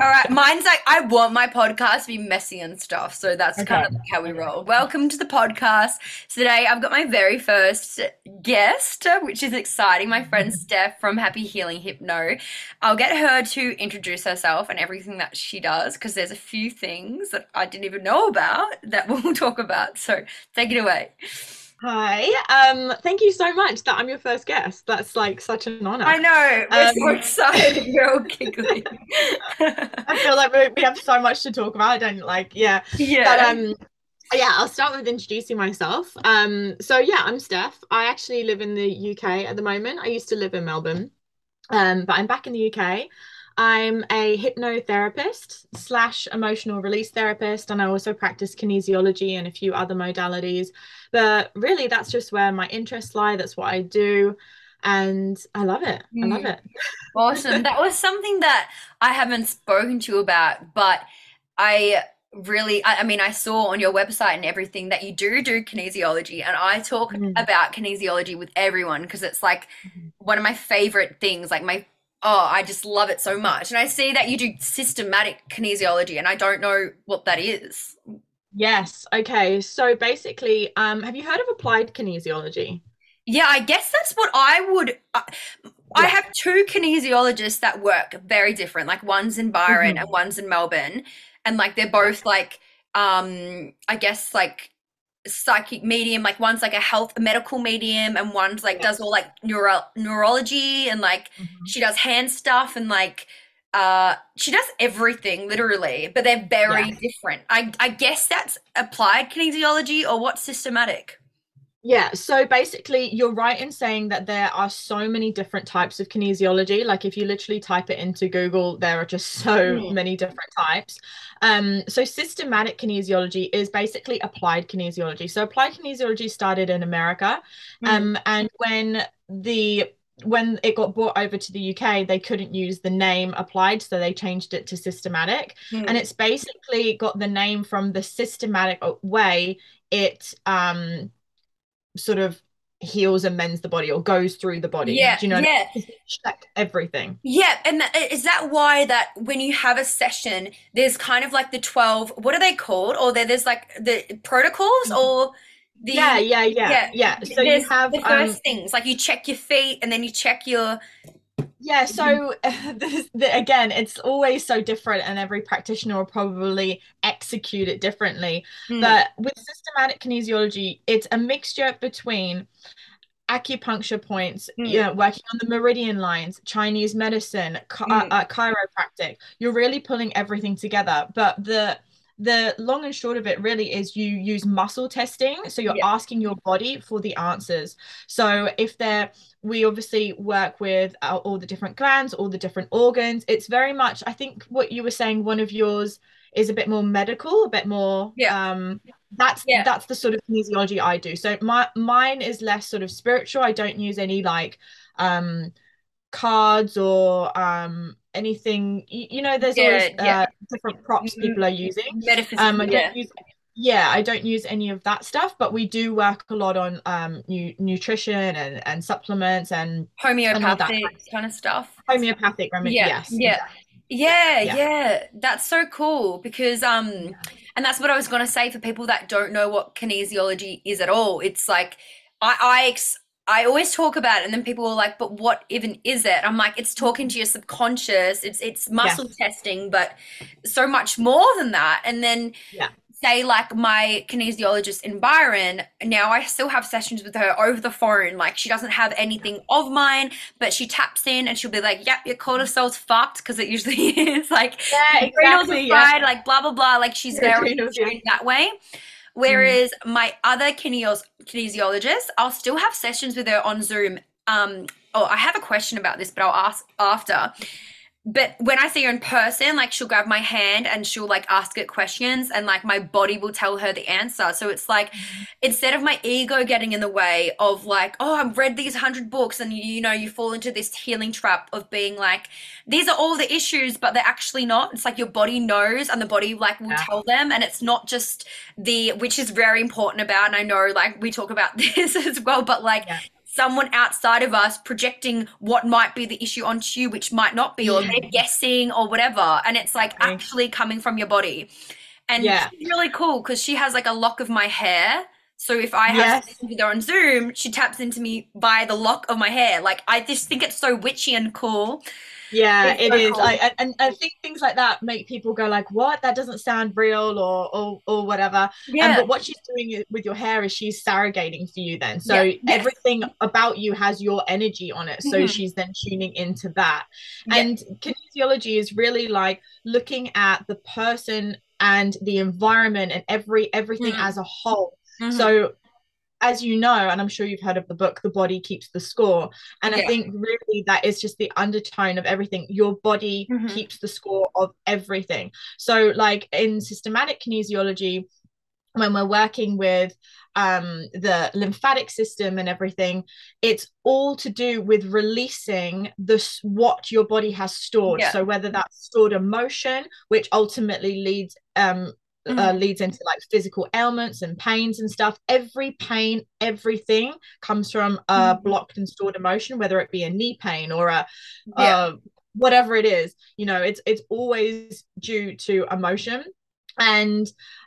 All right, mine's like I want my podcast to be messy and stuff, so that's okay. kind of like how we roll. Welcome to the podcast. Today I've got my very first guest, which is exciting. My friend mm-hmm. Steph from Happy Healing Hypno. I'll get her to introduce herself and everything that she does because there's a few things that I didn't even know about that we'll talk about. So take it away. Hi. Um, thank you so much that I'm your first guest. That's like such an honor. I know. We're um, so excited. We're all giggling. I feel like we, we have so much to talk about. I don't like, yeah. Yeah. But um yeah, I'll start with introducing myself. Um, so yeah, I'm Steph. I actually live in the UK at the moment. I used to live in Melbourne. Um, but I'm back in the UK. I'm a hypnotherapist slash emotional release therapist, and I also practice kinesiology and a few other modalities. But really, that's just where my interests lie. That's what I do. And I love it. I love mm. it. Awesome. that was something that I haven't spoken to you about, but I really I, I, mean i saw on your website and everything that you do do kinesiology and i talk mm. about kinesiology with everyone because it's like mm-hmm. one of my favorite things like my oh, I just love it so much. And I see that you do systematic kinesiology, and I don't know what that is. Yes. Okay. So basically, um, have you heard of applied kinesiology? Yeah, I guess that's what I would. Uh, I have two kinesiologists that work very different. Like one's in Byron mm-hmm. and one's in Melbourne, and like they're both like, um, I guess like psychic medium like one's like a health a medical medium and one's like does all like neuro neurology and like mm-hmm. she does hand stuff and like uh she does everything literally but they're very yeah. different i i guess that's applied kinesiology or what systematic yeah, so basically, you're right in saying that there are so many different types of kinesiology. Like, if you literally type it into Google, there are just so mm. many different types. Um, so, systematic kinesiology is basically applied kinesiology. So, applied kinesiology started in America, mm. um, and when the when it got brought over to the UK, they couldn't use the name applied, so they changed it to systematic. Mm. And it's basically got the name from the systematic way it um sort of heals and mends the body or goes through the body. Yeah, Do you know? Yeah. Check everything. Yeah, and is that why that when you have a session, there's kind of like the twelve. What are they called? Or there, there's like the protocols mm-hmm. or. The, yeah, yeah, yeah, yeah. yeah. So there's you have the first um, things like you check your feet and then you check your yeah so this, the, again it's always so different and every practitioner will probably execute it differently mm. but with systematic kinesiology it's a mixture between acupuncture points mm. you know working on the meridian lines chinese medicine mm. uh, uh, chiropractic you're really pulling everything together but the the long and short of it really is you use muscle testing so you're yeah. asking your body for the answers so if they're we obviously work with uh, all the different glands all the different organs it's very much i think what you were saying one of yours is a bit more medical a bit more yeah. um that's yeah. that's the sort of kinesiology i do so my mine is less sort of spiritual i don't use any like um cards or um anything you, you know there's yeah, always yeah. Uh, different props mm-hmm. people are using um, I don't use, yeah i don't use any of that stuff but we do work a lot on um nu- nutrition and and supplements and homeopathic and kind of stuff homeopathic remedy yeah, yes yeah. Exactly. yeah yeah yeah that's so cool because um and that's what i was going to say for people that don't know what kinesiology is at all it's like i i ex- I always talk about it, and then people are like, "But what even is it?" I'm like, "It's talking to your subconscious. It's it's muscle yeah. testing, but so much more than that." And then yeah. say like my kinesiologist in Byron, now I still have sessions with her over the phone. Like she doesn't have anything of mine, but she taps in and she'll be like, "Yep, your cortisol's fucked," because it usually is like yeah, exactly, yeah. like blah blah blah. Like she's very that way. Whereas mm. my other kinesios- kinesiologist, I'll still have sessions with her on Zoom. Um, oh, I have a question about this, but I'll ask after but when I see her in person, like she'll grab my hand and she'll like ask it questions and like my body will tell her the answer. So it's like mm-hmm. instead of my ego getting in the way of like, oh, I've read these hundred books and you, you know, you fall into this healing trap of being like, these are all the issues, but they're actually not. It's like your body knows and the body like will yeah. tell them. And it's not just the which is very important about, and I know like we talk about this as well, but like yeah someone outside of us projecting what might be the issue onto you, which might not be, or they're guessing or whatever. And it's like actually coming from your body. And Yeah. she's really cool because she has like a lock of my hair. So if I have Yes. with her on Zoom, she taps into me by the lock of my hair. Like I just think it's so witchy and cool. Yeah, It's it so is. cool. Like, and, and I think things like that make people go like, "What? That doesn't sound real," or or or whatever. And Yeah. but what she's doing with your hair is she's surrogating for you then. So Yeah. Yes. everything about you has your energy on it. So Mhm. she's then tuning into that. Yeah. And kinesiology is really like looking at the person and the environment and every everything Mhm. as a whole. Mhm. So as you know, and I'm sure you've heard of the book, The Body Keeps the Score. And I think really that is just the undertone of everything. Your body Mhm. keeps the score of everything. So, like in systematic kinesiology, when we're working with um, the lymphatic system and everything, it's all to do with releasing this what your body has stored. Yeah. So whether that's stored emotion, which ultimately leads um, uh, Mhm. leads into like physical ailments and pains and stuff. Every pain, everything comes from a Mhm. blocked and stored emotion, whether it be a knee pain or a Yeah. uh, whatever it is. You know, it's it's always due to emotion, and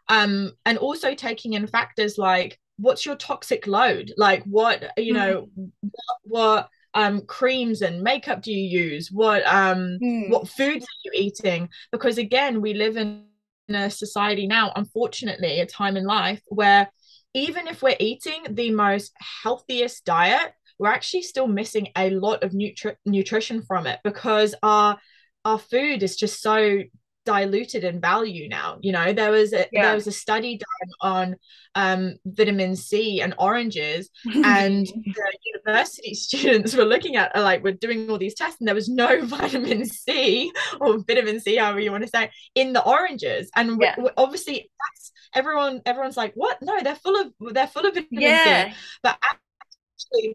um and also taking in factors like what's your toxic load, like what you know, what, what um creams and makeup do you use, what um Mm. what foods are you eating because again we live in a society now unfortunately a time in life where even if we're eating the most healthiest diet we're actually still missing a lot of nutri- nutrition from it because our our food is just so diluted in value now you know there was a Yeah. there was a study done on um vitamin C and oranges and the university students were looking at like we're doing all these tests and there was no vitamin C or vitamin C however you want to say in the oranges and Yeah. w- obviously that's everyone everyone's like what no they're full of they're full of vitamin yeah. C but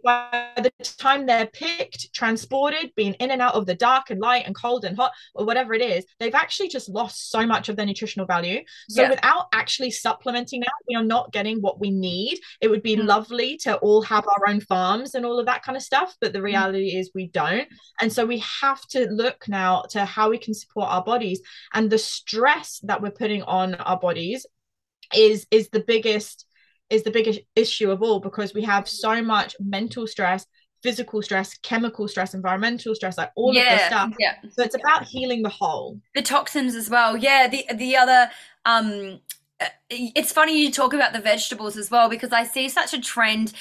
by the time they're picked transported being in and out of the dark and light and cold and hot or whatever it is they've actually just lost so much of their nutritional value. So Yeah. without actually supplementing that we are not getting what we need. It would be Mm. lovely to all have our own farms and all of that kind of stuff but the reality is we don't. And so we have to look now to how we can support our bodies. And the stress that we're putting on our bodies is is the biggest is the biggest issue of all because we have so much mental stress physical stress chemical stress environmental stress like all of this stuff. Yeah. so it's about healing the whole. The toxins as well. Yeah the the other um uh, it's funny you talk about the vegetables as well because i see such a trend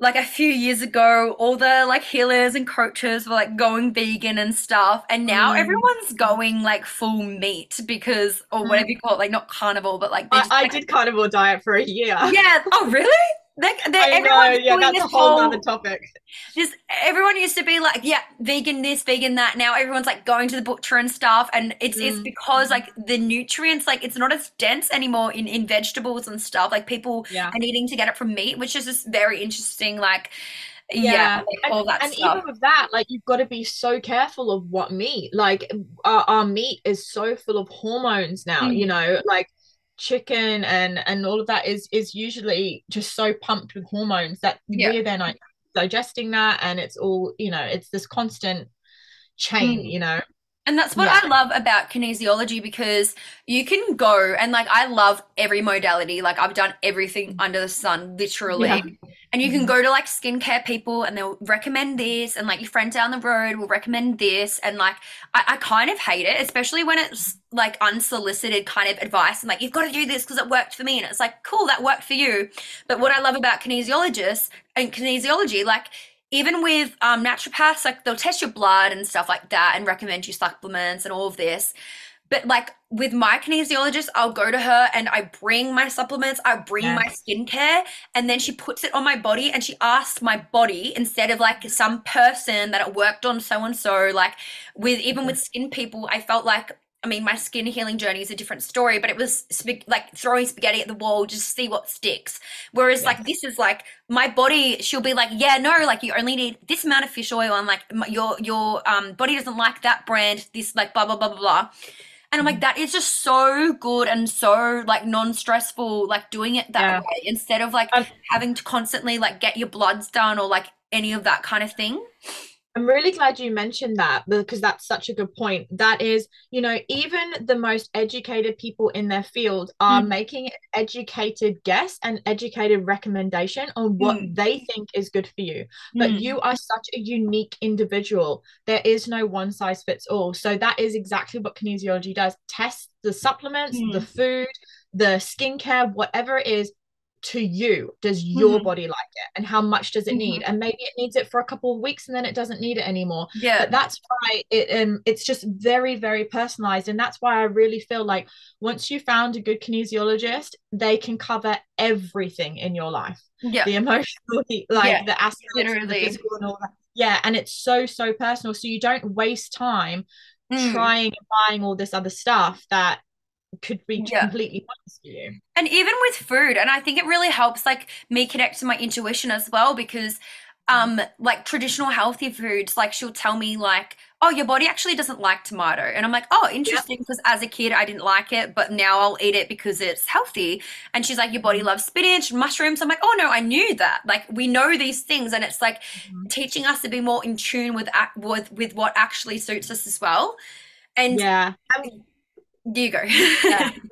like a few years ago all the like healers and coaches were like going vegan and stuff and now Mm. everyone's going like full meat because or Mm. whatever you call it like not carnivore but like I, just, I like- did carnivore diet for a year yeah oh really they, they, I know, yeah that's a whole other topic just everyone used to be like yeah vegan this vegan that now everyone's like going to the butcher and stuff and it's it's Mm. because like the nutrients like it's not as dense anymore in in vegetables and stuff like people yeah are needing to get it from meat which is just very interesting like yeah, Yeah. like, all that and stuff even with that like you've got to be so careful of what meat like our, our meat is so full of hormones now Mm. you know like chicken and and all of that is is usually just so pumped with hormones that Yeah. we're then like digesting that and it's all you know it's this constant chain Mm. you know And that's what Yeah. I love about kinesiology because you can go and like I love every modality. Like I've done everything under the sun, literally. Yeah. And you can Mhm. go to like skincare people and they'll recommend this, and like your friend down the road will recommend this. And like I, I kind of hate it, especially when it's like unsolicited kind of advice and like you've got to do this because it worked for me. And it's like, cool, that worked for you. But what I love about kinesiologists and kinesiology, like even with um, naturopaths, like they'll test your blood and stuff like that and recommend you supplements and all of this. But like with my kinesiologist, I'll go to her and I bring my supplements, I bring Yeah. my skincare, and then she puts it on my body and she asks my body instead of like some person that it worked on so and so. Like with even with skin people, I felt like I mean, my skin healing journey is a different story, but it was sp- like throwing spaghetti at the wall just to see what sticks. Whereas, like, this is like my body, she'll be like, yeah, no, like you only need this amount of fish oil, and like your your um body doesn't like that brand, this like blah blah blah blah blah. And I'm like, that is just so good and so like non-stressful, like doing it that Yeah. way instead of like Um, having to constantly like get your bloods done or like any of that kind of thing? I'm really glad you mentioned that because that's such a good point. That is, you know, even the most educated people in their field are mm. making educated guess and educated recommendation on what mm. they think is good for you. But mm. you are such a unique individual. There is no one size fits all. So that is exactly what kinesiology does. Test the supplements, the mm. food, the skincare, whatever it is, to you does your mm-hmm. body like it and how much does it mm-hmm. need and maybe it needs it for a couple of weeks and then it doesn't need it anymore yeah but that's why it um it's just very very personalized and that's why i really feel like once you found a good kinesiologist they can cover everything in your life yeah the emotional like yeah. the aspects Literally. the physical and all that yeah and it's so so personal so you don't waste time mm. trying and buying all this other stuff that could be yeah. completely for you. And even with food, and I think it really helps like me connect to my intuition as well because um like traditional healthy foods like she'll tell me like oh your body actually doesn't like tomato. And i'm like oh interesting because as a kid i didn't like it but now i'll eat it because it's healthy. And she's like your body loves spinach mushrooms. I'm like oh no i knew that. Like we know these things and it's like mm-hmm. teaching us to be more in tune with with with what actually suits us as well. And yeah. do you go?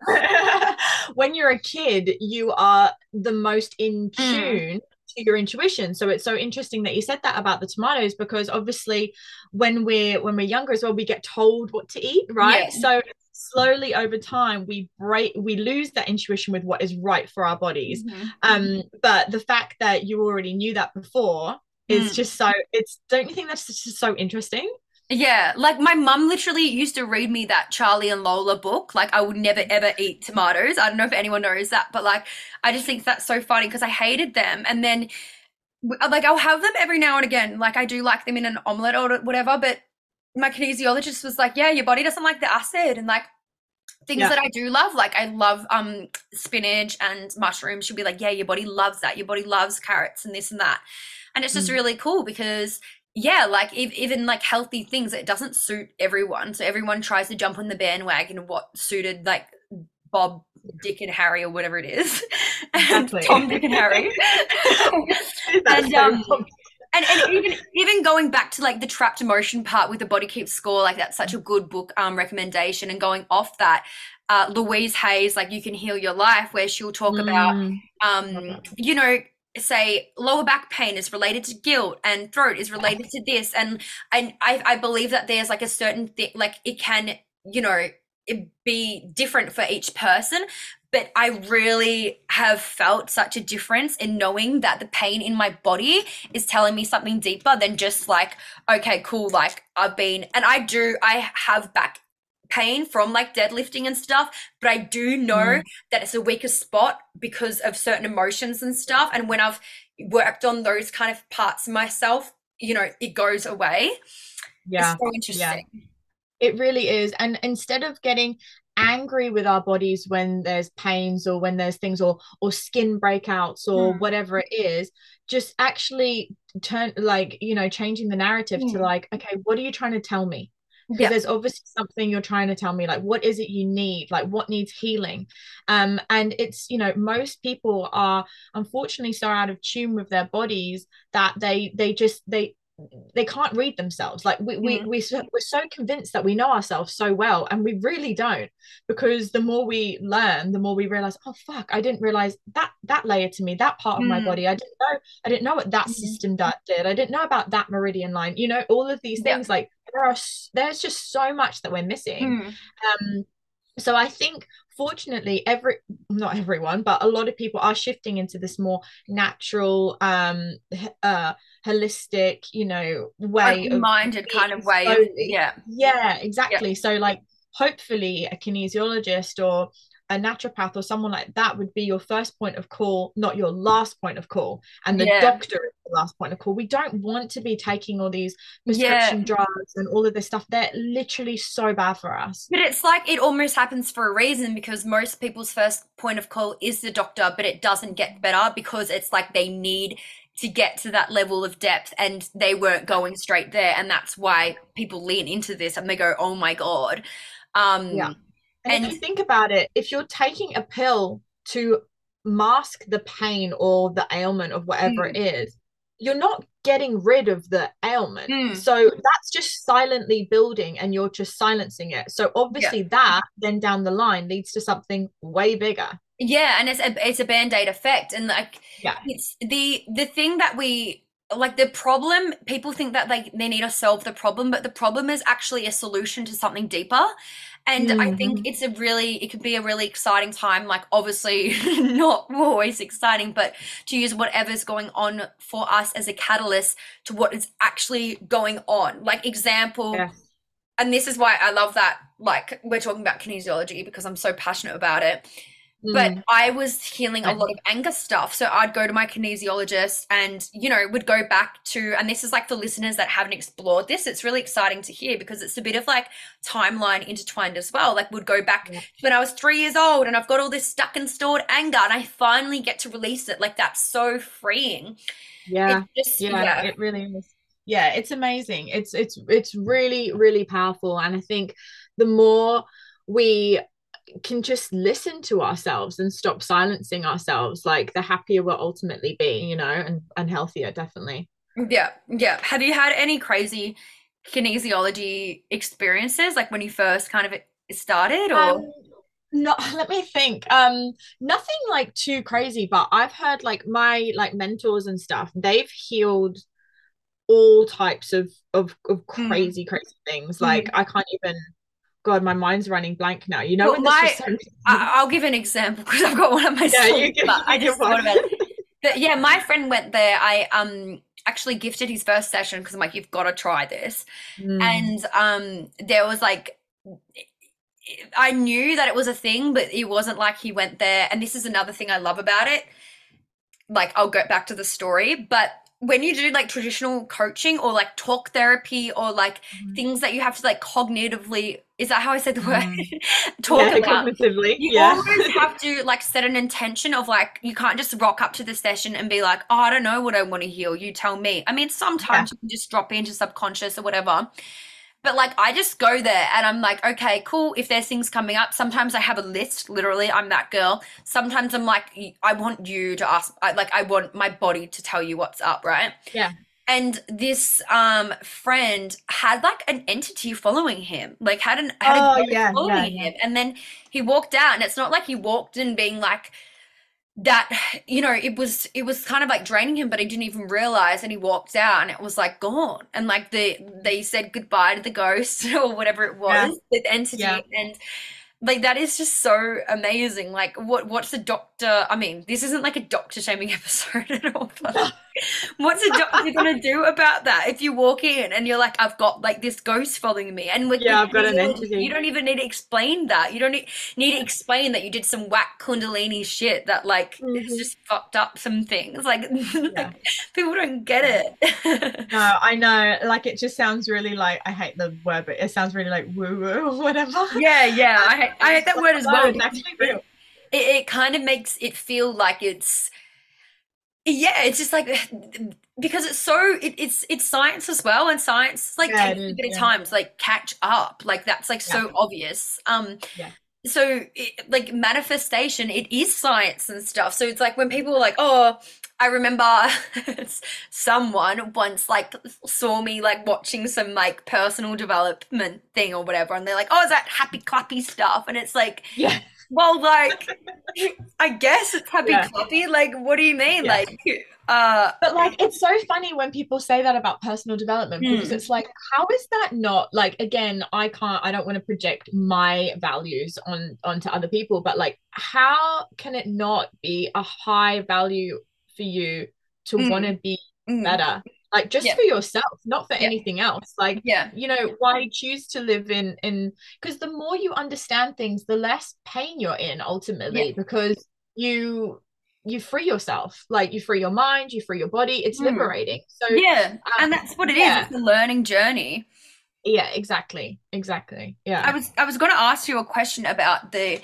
when you're a kid, you are the most in mm. tune. Mm. To your intuition so it's so interesting that you said that about the tomatoes because obviously when we're when we're younger as well we get told what to eat right yeah. so slowly over time we break we lose that intuition with what is right for our bodies mm-hmm. um but the fact that you already knew that before is mm. just so it's don't you think that's just so interesting yeah, like my mum literally used to read me that Charlie and Lola book. Like I would never ever eat tomatoes. I don't know if anyone knows that, but like I just think that's so funny because I hated them. And then like I'll have them every now and again. Like I do like them in an omelette or whatever, but my kinesiologist was like, "Yeah, your body doesn't like the acid." And like things yeah. that I do love, like I love um spinach and mushrooms. She'll be like, "Yeah, your body loves that. Your body loves carrots and this and that." And it's just mm. really cool because yeah, like even like healthy things, it doesn't suit everyone. So everyone tries to jump on the bandwagon of what suited like Bob, Dick, and Harry, or whatever it is. Exactly. Tom, Dick, and Harry. and, um, and and even even going back to like the trapped emotion part with the body keeps score, like that's such a good book um recommendation. And going off that, uh, Louise Hayes, like you can heal your life, where she'll talk mm. about um you know say lower back pain is related to guilt and throat is related to this. And and I, I believe that there's like a certain thing like it can you know be different for each person. But I really have felt such a difference in knowing that the pain in my body is telling me something deeper than just like okay cool like I've been and I do I have back pain from like deadlifting and stuff, but I do know mm. that it's a weaker spot because of certain emotions and stuff. And when I've worked on those kind of parts myself, you know, it goes away. Yeah. It's so interesting. Yeah. It really is. And instead of getting angry with our bodies when there's pains or when there's things or or skin breakouts or mm. whatever it is just actually turn like you know changing the narrative mm. to like okay what are you trying to tell me because yeah. there's obviously something you're trying to tell me like what is it you need like what needs healing um and it's you know most people are unfortunately so out of tune with their bodies that they they just they they can't read themselves like we, we, mm. we we're so convinced that we know ourselves so well and we really don't because the more we learn the more we realize oh fuck i didn't realize that that layer to me that part of mm. my body i didn't know i didn't know what that mm. system did i didn't know about that meridian line you know all of these things yeah. like there are there's just so much that we're missing mm. um so i think fortunately every not everyone but a lot of people are shifting into this more natural um uh holistic you know way minded kind of way slowly. yeah yeah exactly yeah. so like hopefully a kinesiologist or a naturopath or someone like that would be your first point of call, not your last point of call. And the yeah. doctor is the last point of call. We don't want to be taking all these prescription yeah. drugs and all of this stuff. They're literally so bad for us. But it's like it almost happens for a reason because most people's first point of call is the doctor, but it doesn't get better because it's like they need to get to that level of depth and they weren't going straight there and that's why people lean into this and they go oh my god um yeah and, and if you think about it, if you're taking a pill to mask the pain or the ailment of whatever mm. it is, you're not getting rid of the ailment. Mm. So that's just silently building and you're just silencing it. So obviously yeah. that then down the line leads to something way bigger. Yeah, and it's a it's a band-aid effect. And like yeah. it's the the thing that we like the problem people think that like they need to solve the problem but the problem is actually a solution to something deeper and mm-hmm. i think mm-hmm. it's a really it could be a really exciting time like obviously not always exciting but to use whatever's going on for us as a catalyst to what is actually going on like example yeah. and this is why i love that like we're talking about kinesiology because i'm so passionate about it but mm. I was healing a lot of anger stuff. So I'd go to my kinesiologist and, you know, would go back to, and this is like for listeners that haven't explored this, it's really exciting to hear because it's a bit of like timeline intertwined as well. Like, would go back yeah. when I was three years old and I've got all this stuck and stored anger and I finally get to release it. Like, that's so freeing. Yeah. Just, yeah, yeah, it really is. Yeah, it's amazing. It's, it's, it's really, really powerful. And I think the more we can just listen to ourselves and stop silencing ourselves like the happier we'll ultimately be you know and and healthier definitely. Yeah yeah. Have you had any crazy kinesiology experiences like when you first kind of started or? Um, not let me think. Um nothing like too crazy but i've heard like my like mentors and stuff they've healed all types of of, of crazy mm. crazy things. Like mm. i can't even God, my mind's running blank now. You know, well, my, I, will give an example because I've got one of my. Yeah, you give, I just thought about it. But yeah, my friend went there. I um actually gifted his first session because I'm like, you've got to try this. Mm. And um, there was like, I knew that it was a thing, but it wasn't like he went there. And this is another thing I love about it. Like, I'll go back to the story, but when you do like traditional coaching or like talk therapy or like mm. things that you have to like cognitively is that how I said the word? Mm. talk yeah, about cognitively. You yeah. always have to like set an intention of like you can't just rock up to the session and be like, oh, I don't know what I want to heal. You tell me. I mean, sometimes yeah. you can just drop into subconscious or whatever. But like I just go there and I'm like, okay, cool. If there's things coming up, sometimes I have a list. Literally, I'm that girl. Sometimes I'm like, I want you to ask. I, like I want my body to tell you what's up, right? Yeah. And this um friend had like an entity following him, like had an had oh, a yeah, following yeah, him, and then he walked out, and it's not like he walked in being like that you know it was it was kind of like draining him but he didn't even realize and he walked out and it was like gone and like the they said goodbye to the ghost or whatever it was yeah. the entity yeah. and like that is just so amazing like what what's the doctor i mean this isn't like a doctor shaming episode at all but what's a doctor gonna do about that? If you walk in and you're like i've got like this ghost following me and with yeah i've got an entity. you don't even need to explain that. You don't need, need to explain that you did some whack kundalini shit that like mm-hmm. it's just fucked up some things. Like, yeah. like people don't get it. No i know. Like it just sounds really like i hate the word but it sounds really like woo woo or whatever. Yeah yeah. I hate, I hate that word as well. it, it kind of makes it feel like it's yeah it's just like because it's so it, it's it's science as well and science like yeah, takes a bit yeah. of time to like catch up like that's like so yeah. obvious. Um yeah. so it, like manifestation it is science and stuff. So it's like when people are like oh i remember someone once like saw me like watching some like personal development thing or whatever and they're like oh is that happy clappy stuff? And it's like yeah well, like, I guess it's happy yeah. clappy. Like, what do you mean? Yeah. Like, uh, but like, it's so funny when people say that about personal development hmm. because it's like, how is that not like? Again, I can't. I don't want to project my values on onto other people, but like, how can it not be a high value for you to mm. want to be mm. better? Like just yeah. for yourself not for yeah. anything else like yeah you know why choose to live in in because the more you understand things the less pain you're in ultimately yeah. because you you free yourself like you free your mind you free your body it's mm. liberating so yeah um, and that's what it is. it's a learning journey yeah exactly exactly yeah i was i was going to ask you a question about the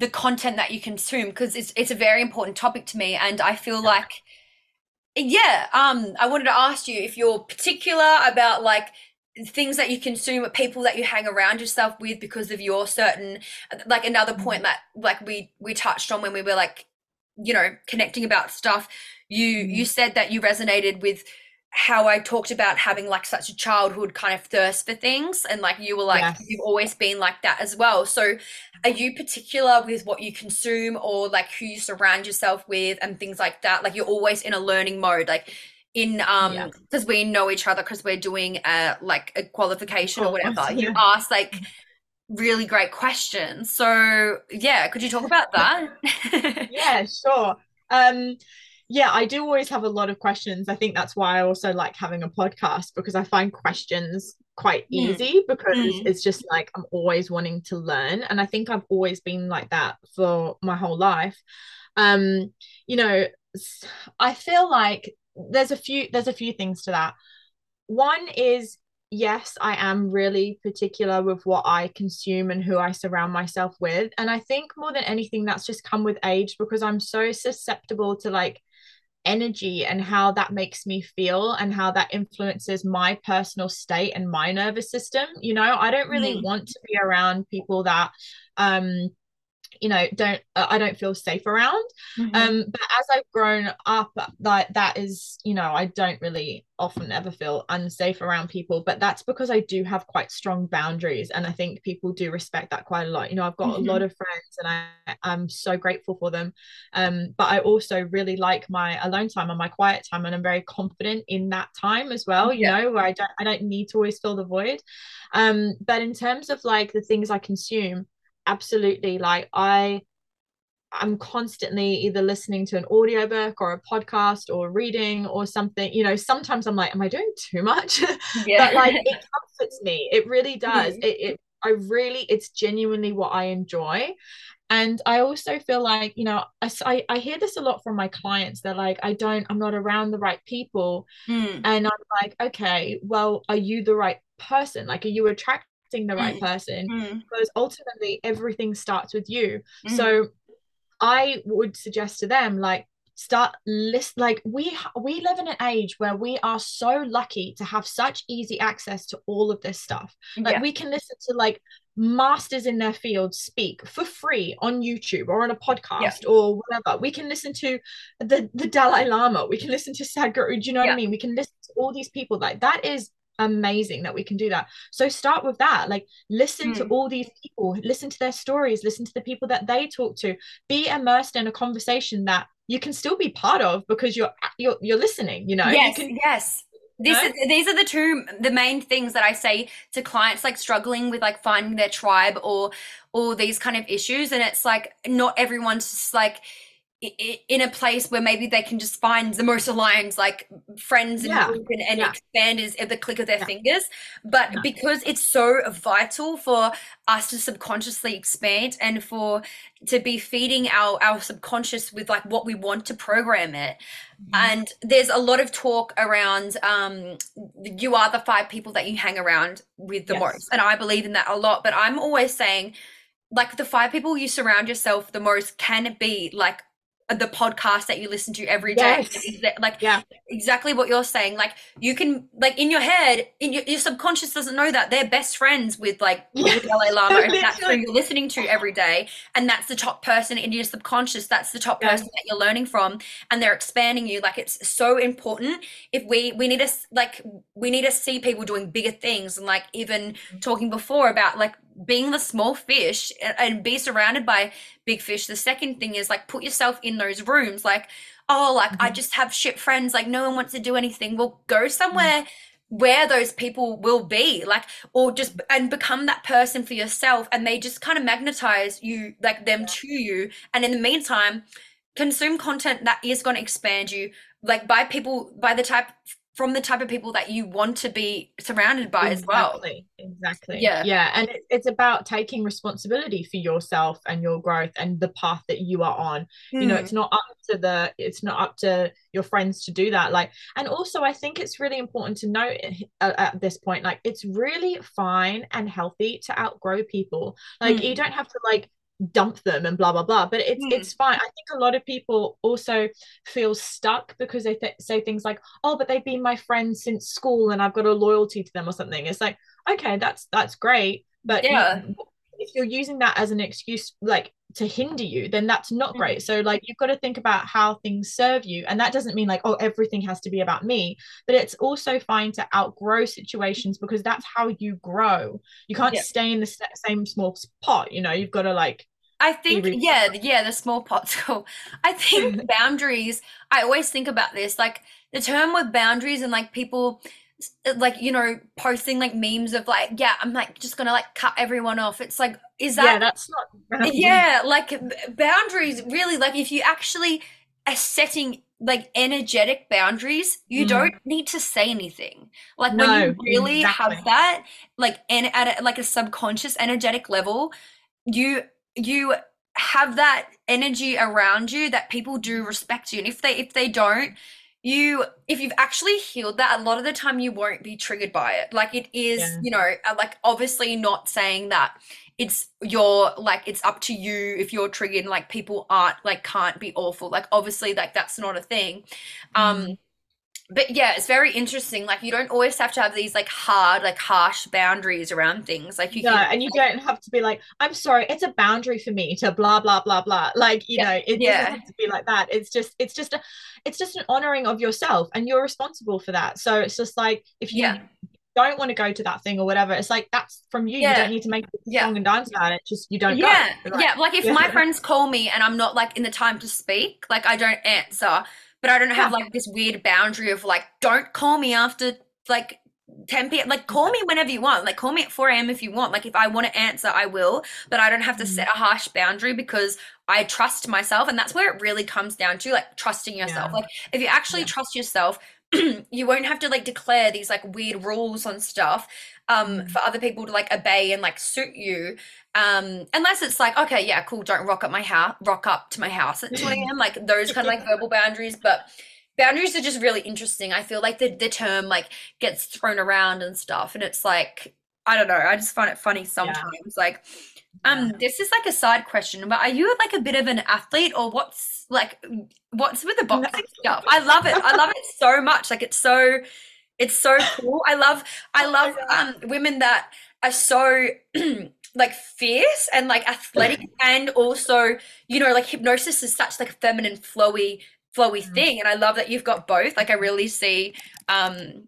the content that you consume because it's it's a very important topic to me and i feel like yeah, um, I wanted to ask you if you're particular about like things that you consume, people that you hang around yourself with because of your certain, like another point mm-hmm. that like we we touched on when we were like, you know, connecting about stuff. you you said that you resonated with how I talked about having like such a childhood kind of thirst for things and like you were like yes. you've always been like that as well. So are you particular with what you consume or like who you surround yourself with and things like that? Like you're always in a learning mode like in um because yeah. we know each other because we're doing a like a qualification or whatever. Yeah. You ask like really great questions. So yeah, could you talk about that? yeah, sure. Um yeah, I do always have a lot of questions. I think that's why I also like having a podcast because I find questions quite mm. easy because mm. it's just like I'm always wanting to learn. And I think I've always been like that for my whole life. Um, you know, I feel like there's a few there's a few things to that. One is yes, I am really particular with what I consume and who I surround myself with. And I think more than anything, that's just come with age because I'm so susceptible to like energy and how that makes me feel and how that influences my personal state and my nervous system you know i don't really mm. want to be around people that um you know don't uh, i don't feel safe around mm-hmm. um but as i've grown up like that is you know i don't really often ever feel unsafe around people but that's because i do have quite strong boundaries and i think people do respect that quite a lot you know i've got mm-hmm. a lot of friends and i i'm so grateful for them um but i also really like my alone time and my quiet time and i'm very confident in that time as well you yeah. know where i don't i don't need to always fill the void um but in terms of like the things i consume absolutely like i i'm constantly either listening to an audiobook or a podcast or reading or something you know sometimes i'm like am i doing too much? Yeah. but like it comforts me. It really does. Mm-hmm. it, it i really it's genuinely what i enjoy. And i also feel like you know I, I hear this a lot from my clients. They're like i don't i'm not around the right people. Mm. and i'm like okay well are you the right person? Like are you attracted the right mm. person mm. because ultimately everything starts with you mm. so i would suggest to them like start list like we we live in an age where we are so lucky to have such easy access to all of this stuff like yeah. we can listen to like masters in their field speak for free on YouTube or on a podcast yeah. or whatever. We can listen to the the Dalai Lama. We can listen to Sadhguru. Do you know yeah. what I mean? We can listen to all these people. Like that is amazing that we can do that so start with that like listen mm. to hmm. all these people listen to their stories listen to the people that they talk to be immersed in a conversation that you can still be part of because you're you're, you're listening you know yes you can, yes this is, these are the two the main things that I say to clients like struggling with like finding their tribe or or these kind of issues and it's like not everyone's just like in a place where maybe they can just find the most aligned like friends and, yeah. and, and yeah. expand is at the click of their yeah. fingers but because it's so vital for us to subconsciously expand and for to be feeding our our subconscious with like what we want to program it mm-hmm. and there's a lot of talk around um you are the five people that you hang around with the yes. most and i believe in that a lot but i'm always saying like the five people you surround yourself the most can be like the podcast that you listen to every day yes. like yeah exactly what you're saying like you can like in your head in your, your subconscious doesn't know that they're best friends with like yeah. Dalai Lama and that's who you're listening to every day and that's the top person in your subconscious that's the top yeah. person that you're learning from and they're expanding you like it's so important if we we need to like we need to see people doing bigger things and like even mm-hmm. talking before about like being the small fish and be surrounded by big fish. The second thing is like put yourself in those rooms. Like, oh, like mm-hmm. I just have shit friends. Like no one wants to do anything. Well, go mm-hmm. somewhere mm-hmm. where those people will be. Like, or just and become that person for yourself. And they just kind of magnetize you, like them to you. And in the meantime, consume content that is going to expand you. Like by people, by the type from the type of people that you want to be surrounded by exactly, as well. Exactly. Yeah. Yeah. And it, it's about taking responsibility for yourself and your growth and the path that you are on. Mm. You know, hmm. it's not up to the, it's not up to your friends to do that. Like, and also I think it's really important to note uh, at this point, like, it's really fine and healthy to outgrow people. Like, mm. you don't have to like dump them and blah blah blah. But it's mm. it's fine. I think a lot of people also feel stuck because they th- say things like oh but they've been my friends since school and i've got a loyalty to them or something. It's like okay that's that's great but yeah. you, if you're using that as an excuse like to hinder you then that's not mm. great so like you've got to think about how things serve you and that doesn't mean like oh everything has to be about me but it's also fine to outgrow situations because that's how you grow you can't yeah. stay in the same small pot you know you've got to like I think yeah, yeah, the small pot cool. I think boundaries. I always think about this, like the term with boundaries and like people like you know posting like memes of like yeah i'm like just gonna like cut everyone off. It's like is that yeah that's not yeah like boundaries really. Like if you actually are setting like energetic boundaries you mm. don't need to say anything. Like no, when you really exactly. have that like and at a, like a subconscious energetic level you you have that energy around you that people do respect you. And if they if they don't you if you've actually healed that a lot of the time you won't be triggered by it. Like it is yeah. you know uh, like obviously not saying that it's your like it's up to you if you're triggered and like people aren't like can't be awful. Like obviously like that's not a thing. Um mm but yeah, it's very interesting. Like you don't always have to have these like hard, like harsh boundaries around things. Like you no, can, and you don't have to be like, I'm sorry, it's a boundary for me to blah blah blah blah. Like you yeah, know, it yeah. doesn't have to be like that. It's just, it's just a, it's just an honoring of yourself, and you're responsible for that. So it's just like if you. Yeah. Don't want to go to that thing or whatever. It's like that's from you. You don't need to make a song and dance about it. Just you don't. Yeah, like, yeah. Like if my friends call me and I'm not like in the time to speak, like I don't answer but I don't have like this weird boundary of like, don't call me after like 10 p.m. Like, call me whenever you want. Like, call me at 4 a.m. if you want. Like, if I want to answer, I will. But I don't have to mm-hmm. set a harsh boundary because I trust myself. And that's where it really comes down to like trusting yourself. Yeah. Like, if you actually yeah. trust yourself, you won't have to like declare these like weird rules on stuff um mm. for other people to like obey and like suit you um unless it's like okay yeah cool don't rock up my house rock up to my house at 2 a.m like those kind of like verbal boundaries but boundaries are just really interesting i feel like the, the term like gets thrown around and stuff and it's like i don't know i just find it funny sometimes yeah. like um this is like a side question but are you like a bit of an athlete or what's like what's with the boxing stuff i love it i love it so much like it's so it's so cool. I love I oh love um women that are so like fierce and like athletic and also, you know, like hypnosis is such like a feminine flowy flowy mm. thing and I love that you've got both. Like I really see um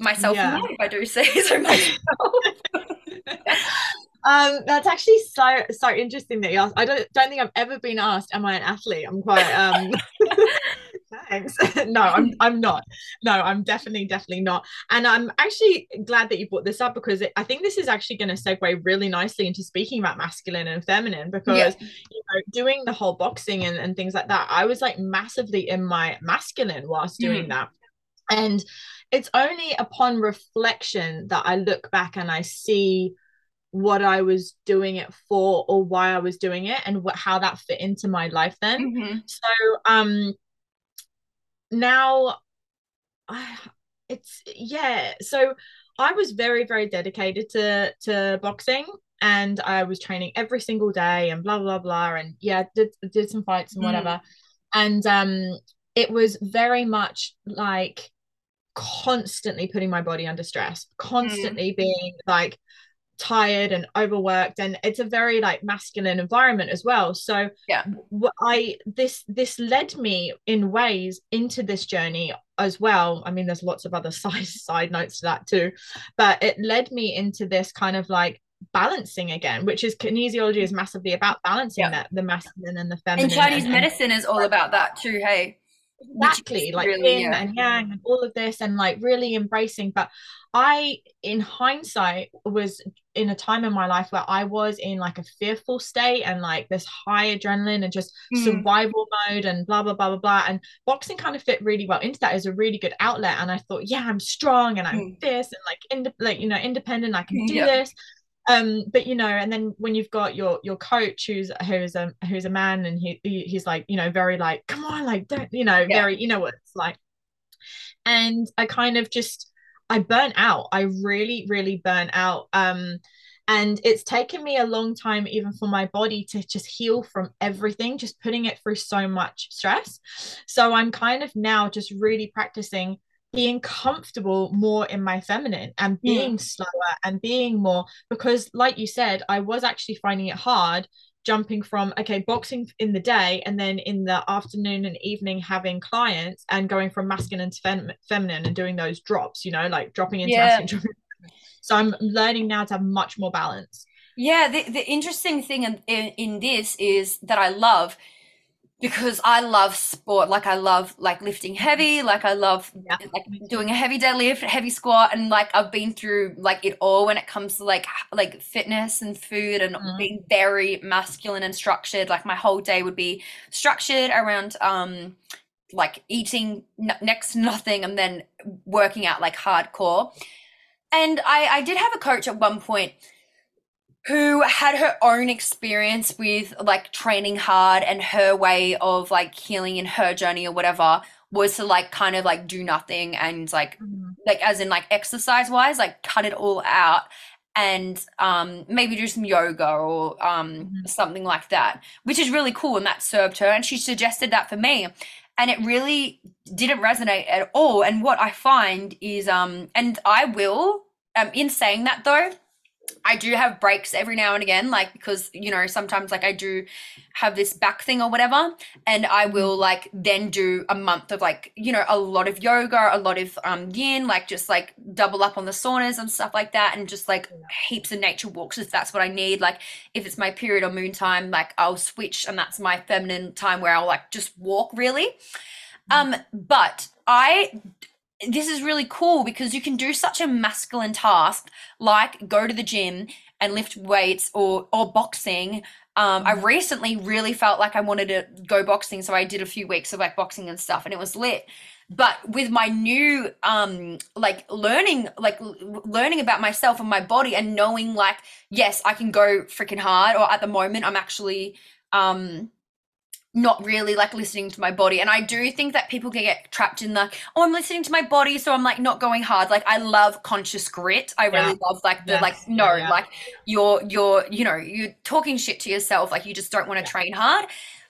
myself yeah. if I do say so myself. Um, that's actually so so interesting that you asked. I don't don't think I've ever been asked, "Am I an athlete?" I'm quite um. Thanks. no, I'm I'm not. No, I'm definitely definitely not. And I'm actually glad that you brought this up because it, I think this is actually going to segue really nicely into speaking about masculine and feminine because yeah. you know doing the whole boxing and, and things like that. I was like massively in my masculine whilst doing mm. that, and it's only upon reflection that I look back and I see what I was doing it for or why I was doing it and what how that fit into my life then. Mm-hmm. So um now I it's yeah, so I was very very dedicated to to boxing and I was training every single day and blah blah blah and yeah did did some fights and mm. whatever. And um it was very much like constantly putting my body under stress, constantly mm. being like tired and overworked and it's a very like masculine environment as well. So yeah. i this this led me in ways into this journey as well. I mean there's lots of other side side notes to that too but it led me into this kind of like balancing again which is kinesiology is massively about balancing yeah. that the masculine and the feminine. And chinese and, medicine is all about that too hey exactly like really, yin yeah. and yang and all of this and like really embracing but i in hindsight was in a time in my life where i was in like a fearful state and like this high adrenaline and just mm. survival mode and blah blah blah blah blah and boxing kind of fit really well into that as a really good outlet and i thought yeah i'm strong and i'm mm. this and like in like you know independent i can do yeah. this um but you know and then when you've got your your coach who's who's a who's a man and he, he he's like you know very like come on like don't you know yeah. very you know what it's like. And i kind of just i burn out. I really really burn out. Um and it's taken me a long time even for my body to just heal from everything just putting it through so much stress. So i'm kind of now just really practicing being comfortable more in my feminine and being slower and being more because like you said I was actually finding it hard jumping from okay boxing in the day and then in the afternoon and evening having clients and going from masculine to fem- feminine and doing those drops you know like dropping into yeah. masculine so i'm learning now to have much more balance. Yeah the, the interesting thing in, in, in this is that i love because I love sport. Like I love like lifting heavy. Like I love yeah. like doing a heavy deadlift, heavy squat, and like I've been through like it all when it comes to like like fitness and food and mm. being very masculine and structured. Like my whole day would be structured around um like eating n- next to nothing and then working out like hardcore. And I I did have a coach at one point who had her own experience with like training hard and her way of like healing in her journey or whatever was to like kind of like do nothing and like mm-hmm. like as in like exercise wise like cut it all out and um maybe do some yoga or um mm-hmm. something like that which is really cool and that served her and she suggested that for me and it really didn't resonate at all and what i find is um and i will um in saying that though I do have breaks every now and again, like because you know sometimes like I do have this back thing or whatever, and I mm-hmm. will like then do a month of like you know a lot of yoga, a lot of um yin, like just like double up on the saunas and stuff like that, and just like heaps of nature walks if that's what I need. Like if it's my period or moon time, like I'll switch, and that's my feminine time where I'll like just walk really. Mm-hmm. Um, but I this is really cool because you can do such a masculine task like go to the gym and lift weights or or boxing um, I mm-hmm. recently really felt like I wanted to go boxing, so I did a few weeks of like boxing and stuff, and it was lit. But with my new um like learning like learning about myself and my body and knowing like yes, I can go freaking hard or at the moment I'm actually um not really like listening to my body. And I do think that people can get trapped in the, oh, I'm listening to my body, so I'm like not going hard. Like I love conscious grit. I really yeah. love like the yes. like no, yeah. like you're you're you know you're talking shit to yourself. Like you just don't want to yeah. train hard.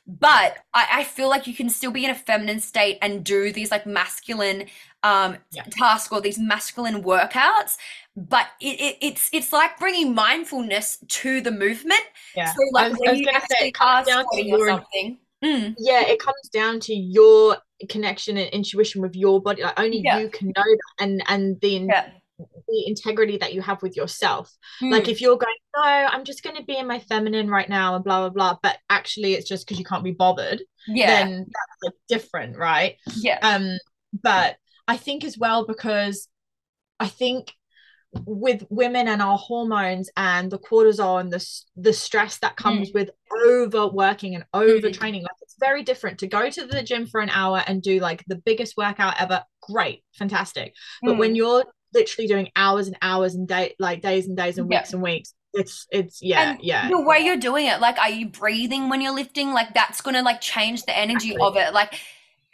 But I, I feel like you can still be in a feminine state and do these like masculine um tasks or these masculine workouts but it, it, it's it's like bringing mindfulness to the movement. Yeah. So like I was, when I was you actually say, down to your, something, Mm. Yeah, it comes down to your connection and intuition with your body. Like only yeah. you can know that, and and the yeah. the integrity that you have with yourself. Mm. Like if you're going, no, I'm just going to be in my feminine right now, and blah blah blah, but actually it's just because you can't be bothered. Yeah, then that's like different, right? Yeah. Um, but I think as well because I think with women and our hormones and the cortisol and the, the stress that comes mm. with overworking and overtraining mm. like it's very different to go to the gym for an hour and do like the biggest workout ever great fantastic but mm. when you're literally doing hours and hours and day like days and days and weeks yeah. and weeks it's it's yeah and yeah the way you're doing it like are you breathing when you're lifting like that's gonna like change the energy exactly. of it like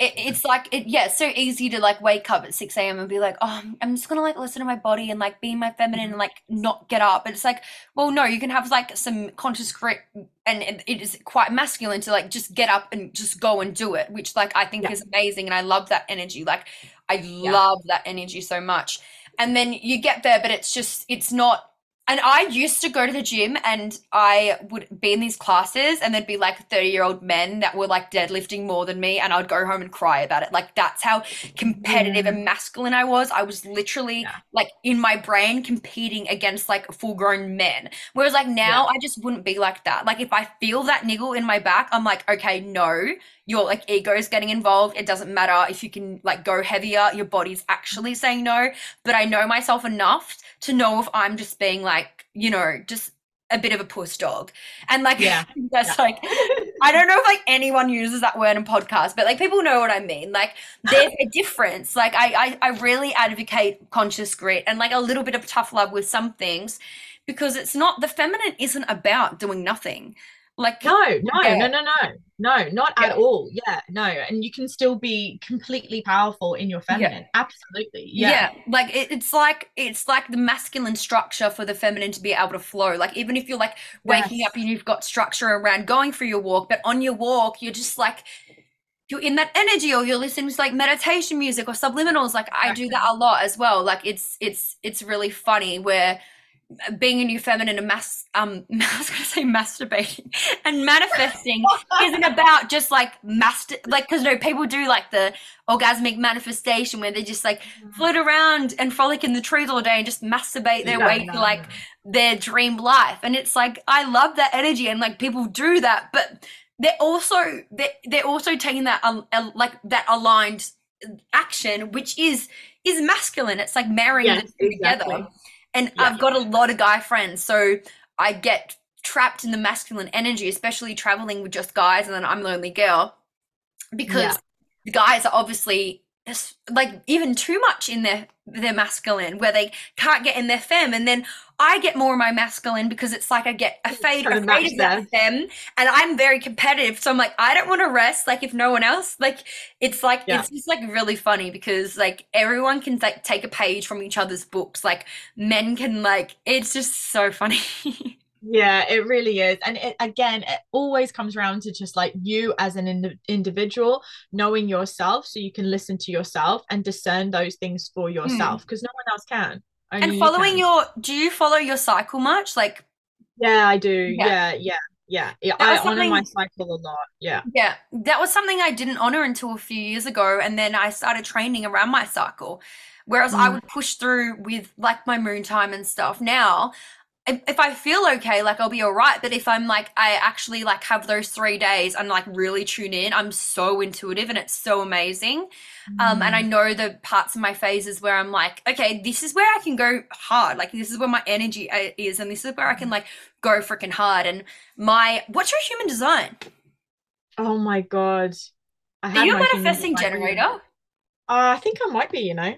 it, it's like it, yeah it's so easy to like wake up at 6 a.m and be like oh i'm just gonna like listen to my body and like be my feminine and like mm-hmm. not get up but it's like well no you can have like some conscious grit and it, it is quite masculine to like just get up and just go and do it which like i think yeah. is amazing and i love that energy like i yeah. love that energy so much and then you get there but it's just it's not and I used to go to the gym and I would be in these classes and there'd be like 30 year old men that were like deadlifting more than me and I'd go home and cry about it. Like that's how competitive and mm. masculine I was. I was literally yeah. like in my brain competing against like full grown men. Whereas like now yeah. I just wouldn't be like that. Like if I feel that niggle in my back, I'm like, okay, no, your like ego is getting involved. It doesn't matter if you can like go heavier, your body's actually saying no. But I know myself enough to know if I'm just being like, you know, just a bit of a puss dog. And like yeah. that's yeah. like I don't know if like anyone uses that word in podcast, but like people know what I mean. Like there's a difference. Like I, I I really advocate conscious grit and like a little bit of tough love with some things because it's not the feminine isn't about doing nothing. Like no, no, yeah. no, no, no, no, not yeah. at all. Yeah, no, and you can still be completely powerful in your feminine. Yeah. Absolutely, yeah. yeah. Like it, it's like it's like the masculine structure for the feminine to be able to flow. Like even if you're like waking yes. up and you've got structure around going for your walk, but on your walk you're just like you're in that energy or you're listening to like meditation music or subliminals like i do that a lot as well like it's it's it's really funny where being a new feminine and mass um I was gonna say masturbating and manifesting isn't about just like master like because no people do like the orgasmic manifestation where they just like mm. float around and frolic in the trees all day and just masturbate their no, way no, to like their dream life and it's like I love that energy and like people do that but they're also they're, they're also taking that um, like that aligned action which is is masculine it's like marrying yes, the two exactly. together and yeah. I've got a lot of guy friends. So I get trapped in the masculine energy, especially traveling with just guys, and then I'm the only girl because yeah. the guys are obviously like even too much in their their masculine where they can't get in their fem and then I get more of my masculine because it's like I get a fade afraid of that fem and I'm very competitive so I'm like I don't want to rest like if no one else like it's like yeah. it's just like really funny because like everyone can like take a page from each other's books like men can like it's just so funny Yeah, it really is. And it, again, it always comes around to just like you as an ind- individual knowing yourself so you can listen to yourself and discern those things for yourself because mm. no one else can. Only and following you your, do you follow your cycle much? Like, yeah, I do. Yeah, yeah. yeah. Yeah, yeah, I honor my cycle a lot. Yeah. Yeah. That was something I didn't honor until a few years ago. And then I started training around my cycle. Whereas mm. I would push through with like my moon time and stuff. Now if, I feel okay, like I'll be all right. But if I'm like, I actually like have those three days and like really tune in, I'm so intuitive and it's so amazing. Mm. Um, and I mm. know the parts of my phases where I'm like, okay, this is where I can go hard. Like this is where my energy uh, is, and this is where I can like go freaking hard. And my, what's your human design? Oh my god, I are you a manifesting generator? Uh, I think I might be. You know.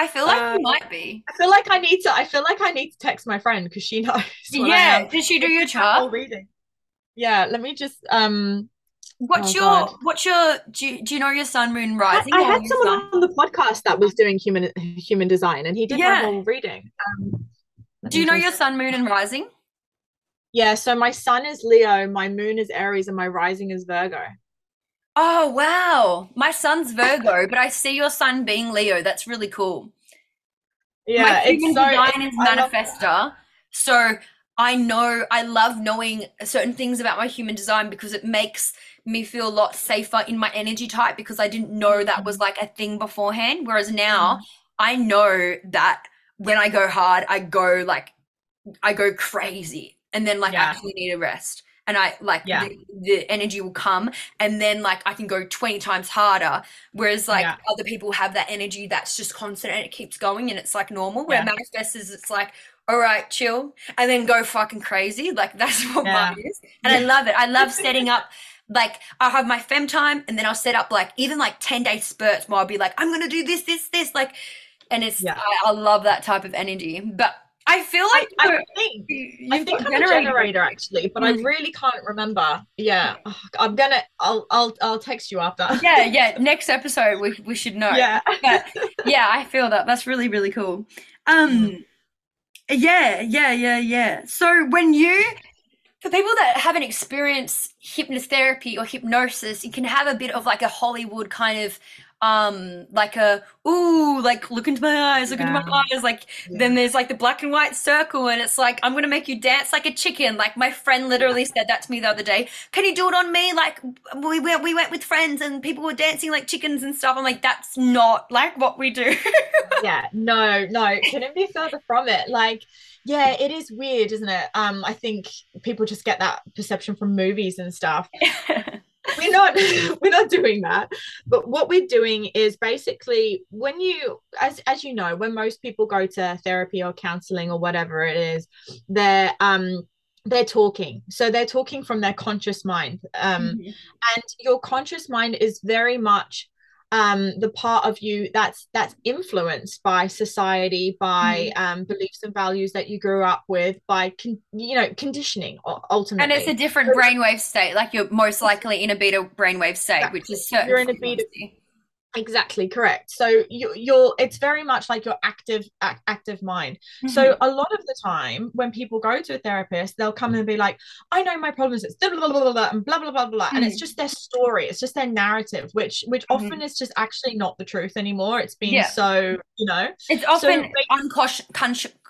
I feel like um, you might be. I feel like I need to. I feel like I need to text my friend because she knows. Yeah. Did she do your chart? Reading. Yeah. Let me just. Um. What's oh your God. What's your do you, do you know your sun moon rising? I, I had someone sun? on the podcast that was doing human human design, and he did yeah. my whole reading. Um, do you know just... your sun, moon, and rising? Yeah. So my sun is Leo, my moon is Aries, and my rising is Virgo. Oh, wow. My sun's Virgo, but I see your son being Leo. That's really cool. Yeah, My human so, design is manifester. So I know, I love knowing certain things about my human design because it makes me feel a lot safer in my energy type because I didn't know that was mm-hmm. like a thing beforehand. Whereas now mm. I know that when I go hard, I go like, I go crazy and then like yeah. actually need a rest and I like yeah. the, the, energy will come and then like I can go 20 times harder. Whereas like yeah. other people have that energy that's just constant and it keeps going and it's like normal. Where yeah. manifestors, it's like, all right, chill, and then go fucking crazy. Like that's what mine is. And I love it. I love setting up like I'll have my fem time and then I'll set up like even like 10 day spurts where I'll be like, I'm gonna do this, this, this, like and it's yeah. I, I love that type of energy. But I feel like I, I think I think I'm generator. a generator actually, but mm. I really can't remember. Yeah, oh, I'm gonna. I'll I'll I'll text you after. yeah, yeah. Next episode we we should know. Yeah, but yeah. I feel that. That's really really cool. Um, mm. yeah, yeah, yeah, yeah. So when you for people that haven't experienced hypnotherapy or hypnosis, you can have a bit of like a Hollywood kind of um like a ooh like look into my eyes look yeah. into my eyes like yeah. then there's like the black and white circle and it's like i'm gonna make you dance like a chicken like my friend literally said that to me the other day. Can you do it on me? Like we went we went with friends and people were dancing like chickens and stuff. I'm like that's not like what we do. Yeah. No no. Couldn't be further from it. Like yeah it is weird isn't it? Um i think people just get that perception from movies and stuff we're not we're not doing that. But what we're doing is basically when you as as you know when most people go to therapy or counseling or whatever it is they're um they're talking. So they're talking from their conscious mind. Um mm-hmm. and your conscious mind is very much um, the part of you that's that's influenced by society, by mm. um, beliefs and values that you grew up with, by con- you know conditioning ultimately. And it's a different brainwave state. Like you're most likely in a beta brainwave state, exactly. which is certain. You're in a beta. Exactly correct. So you, you're it's very much like your active active mind. Mm-hmm. So a lot of the time when people go to a therapist, they'll come and be like, "I know my problems. It's blah blah blah blah, blah and blah blah blah blah," mm-hmm. and it's mm. just their story. It's just their narrative, which which mm-hmm. often is just actually not the truth anymore. It's been yeah. so you know. It's often so, unconscious.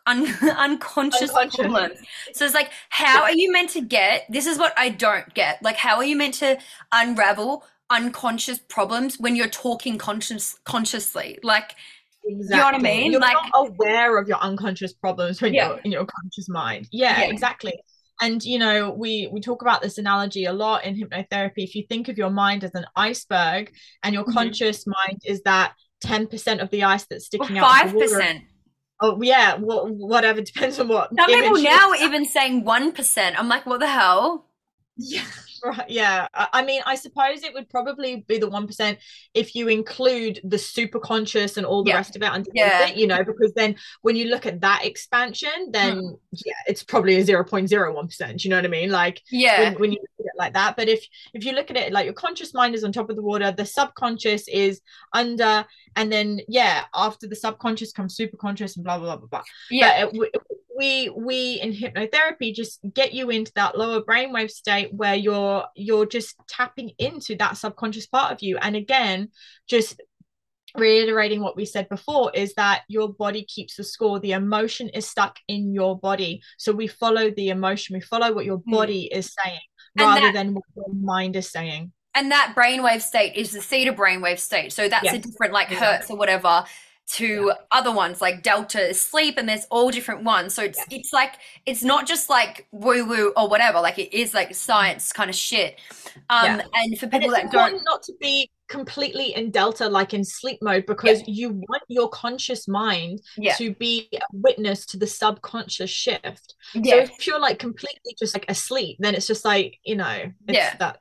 Un- unconscious, unconscious problems. So it's like, how are you meant to get? This is what I don't get. Like, how are you meant to unravel unconscious problems when you're talking conscious consciously like Exactly. You know what I mean? You're like not aware of your unconscious problems when yeah. you're in your conscious mind. Yeah, yeah, exactly. And you know, we we talk about this analogy a lot in hypnotherapy. If you think of your mind as an iceberg and your mm-hmm. conscious mind is that 10% of the ice that's sticking well, out. 5%. Oh yeah, well, whatever depends on what. Some people now are even saying one percent. I'm like, what the hell? Yeah, right. Yeah. I mean, I suppose it would probably be the 1% if you include the super conscious and all the yeah. rest of it underneath yeah. it, you know, because then when you look at that expansion, then hmm. yeah, it's probably a 0.01%. You know what I mean? Like, yeah, when, when you look at it like that. But if if you look at it like your conscious mind is on top of the water, the subconscious is under, and then yeah, after the subconscious comes super conscious and blah blah blah blah blah. Yeah. But it, we we in hypnotherapy just get you into that lower brainwave state where you're you're just tapping into that subconscious part of you. And again just reiterating what we said before is that your body keeps the score. The emotion is stuck in your body. So we follow the emotion. We follow what your hmm. body mm. is saying rather that, than what your mind is saying. And that brainwave state is the theta brainwave state. So that's yes. a different like hertz or whatever to yeah. other ones like delta sleep and there's all different ones. So it's yeah. it's like it's not just like woo woo or whatever like it is like science kind of shit. Um yeah. and for people and that don't not to be completely in delta like in sleep mode because you want your conscious mind to be a witness to the subconscious shift. So if you're like completely just like asleep then it's just like you know yeah. that